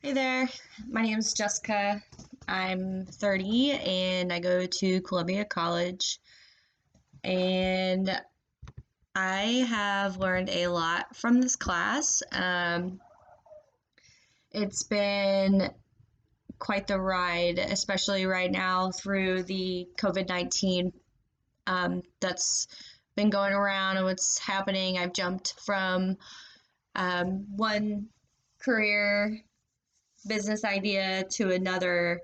Hey there, my name is Jessica. I'm 30 and I go to Columbia College. And I have learned a lot from this class. Um, it's been quite the ride, especially right now through the COVID 19 um, that's been going around and what's happening. I've jumped from um, one career business idea to another.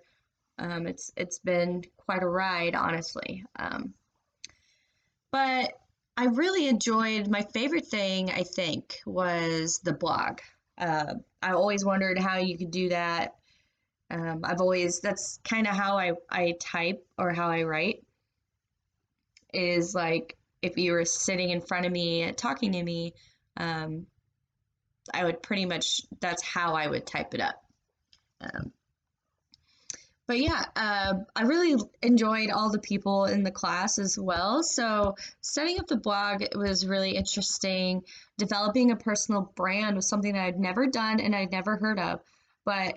Um, it's it's been quite a ride, honestly. Um, but I really enjoyed my favorite thing. I think was the blog. Uh, I always wondered how you could do that. Um, I've always that's kind of how I I type or how I write. Is like if you were sitting in front of me talking to me, um, I would pretty much that's how I would type it up. Um, but yeah, uh, I really enjoyed all the people in the class as well. So setting up the blog was really interesting. Developing a personal brand was something that I'd never done and I'd never heard of. But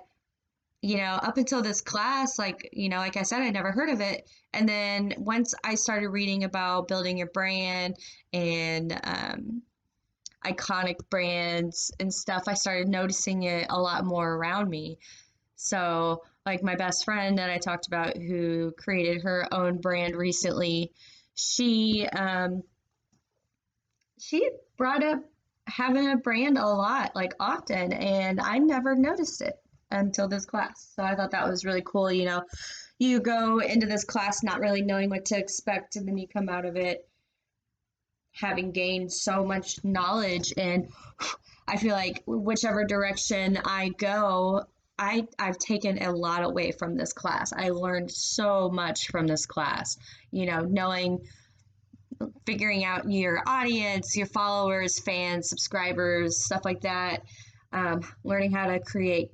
you know, up until this class, like, you know, like I said, I never heard of it. And then once I started reading about building your brand and um, iconic brands and stuff, I started noticing it a lot more around me. So, like my best friend that I talked about who created her own brand recently, she um, she brought up having a brand a lot, like often, and I never noticed it until this class. So I thought that was really cool. You know, you go into this class not really knowing what to expect, and then you come out of it having gained so much knowledge and I feel like whichever direction I go, I I've taken a lot away from this class. I learned so much from this class. You know, knowing figuring out your audience, your followers, fans, subscribers, stuff like that. Um, learning how to create,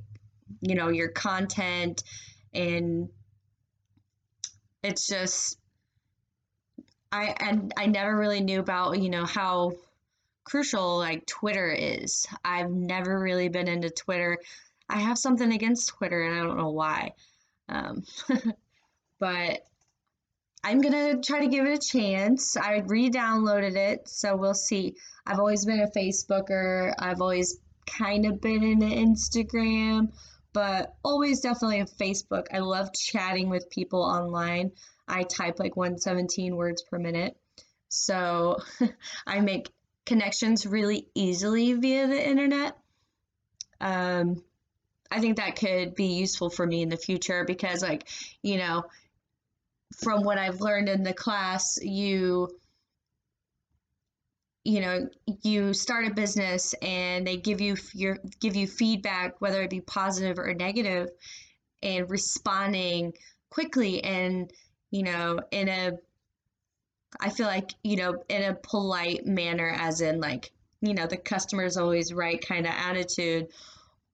you know, your content, and it's just I and I never really knew about you know how crucial like Twitter is. I've never really been into Twitter. I have something against Twitter and I don't know why. Um, but I'm gonna try to give it a chance. I re-downloaded it, so we'll see. I've always been a Facebooker. I've always kind of been into Instagram, but always definitely a Facebook. I love chatting with people online. I type like 117 words per minute. So I make connections really easily via the internet. Um, I think that could be useful for me in the future because, like, you know, from what I've learned in the class, you you know you start a business and they give you your give you feedback whether it be positive or negative and responding quickly and you know in a i feel like you know in a polite manner as in like you know the customer's always right kind of attitude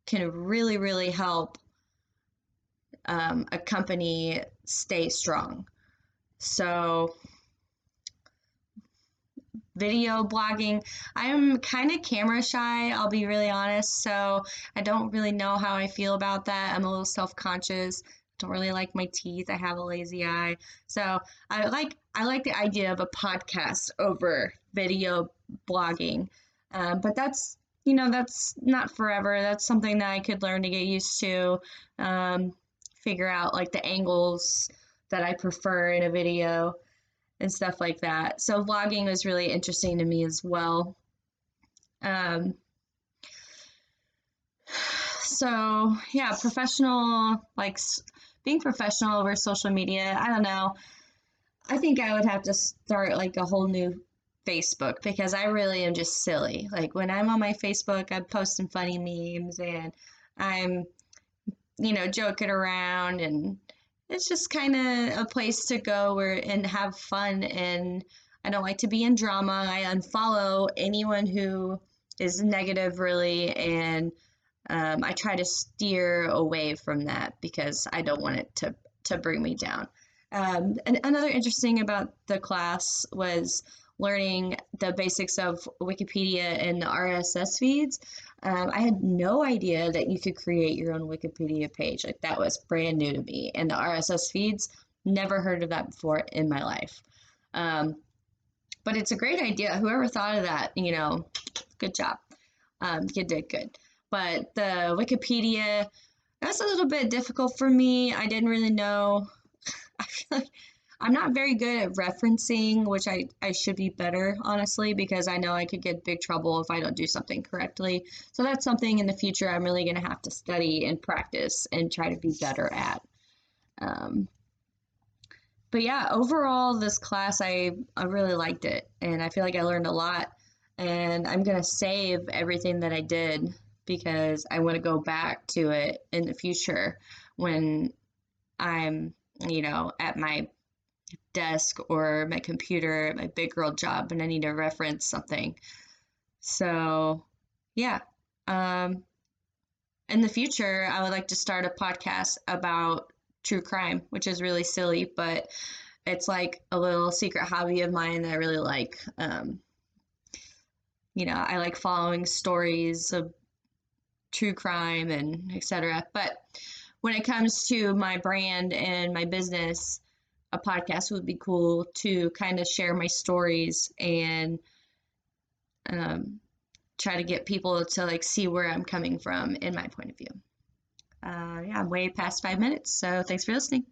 can really, really help um, a company stay strong. So, video blogging, I'm kind of camera shy, I'll be really honest. So, I don't really know how I feel about that. I'm a little self conscious. Don't really like my teeth. I have a lazy eye. So, I like I like the idea of a podcast over video blogging. Um, but that's you know, that's not forever. That's something that I could learn to get used to, um, figure out like the angles that I prefer in a video and stuff like that. So vlogging was really interesting to me as well. Um, so yeah, professional, like being professional over social media. I don't know. I think I would have to start like a whole new Facebook because I really am just silly. Like when I'm on my Facebook, I'm posting funny memes and I'm, you know, joking around and it's just kind of a place to go where and have fun and I don't like to be in drama. I unfollow anyone who is negative really and um, I try to steer away from that because I don't want it to to bring me down. Um, and another interesting about the class was learning the basics of Wikipedia and the RSS feeds. Um, I had no idea that you could create your own Wikipedia page. Like that was brand new to me. And the RSS feeds, never heard of that before in my life. Um, but it's a great idea. Whoever thought of that, you know, good job. Um, you did good. But the Wikipedia, that's a little bit difficult for me. I didn't really know. I feel like I'm not very good at referencing, which I, I should be better, honestly, because I know I could get big trouble if I don't do something correctly. So that's something in the future I'm really going to have to study and practice and try to be better at. Um, but yeah, overall, this class, I, I really liked it. And I feel like I learned a lot. And I'm going to save everything that I did because I want to go back to it in the future when I'm, you know, at my desk or my computer, my big girl job, and I need to reference something. So, yeah. Um, in the future, I would like to start a podcast about true crime, which is really silly, but it's like a little secret hobby of mine that I really like. Um, you know, I like following stories of true crime and etc. But when it comes to my brand and my business, a podcast would be cool to kind of share my stories and um, try to get people to like see where I'm coming from in my point of view. Uh, yeah, I'm way past five minutes, so thanks for listening.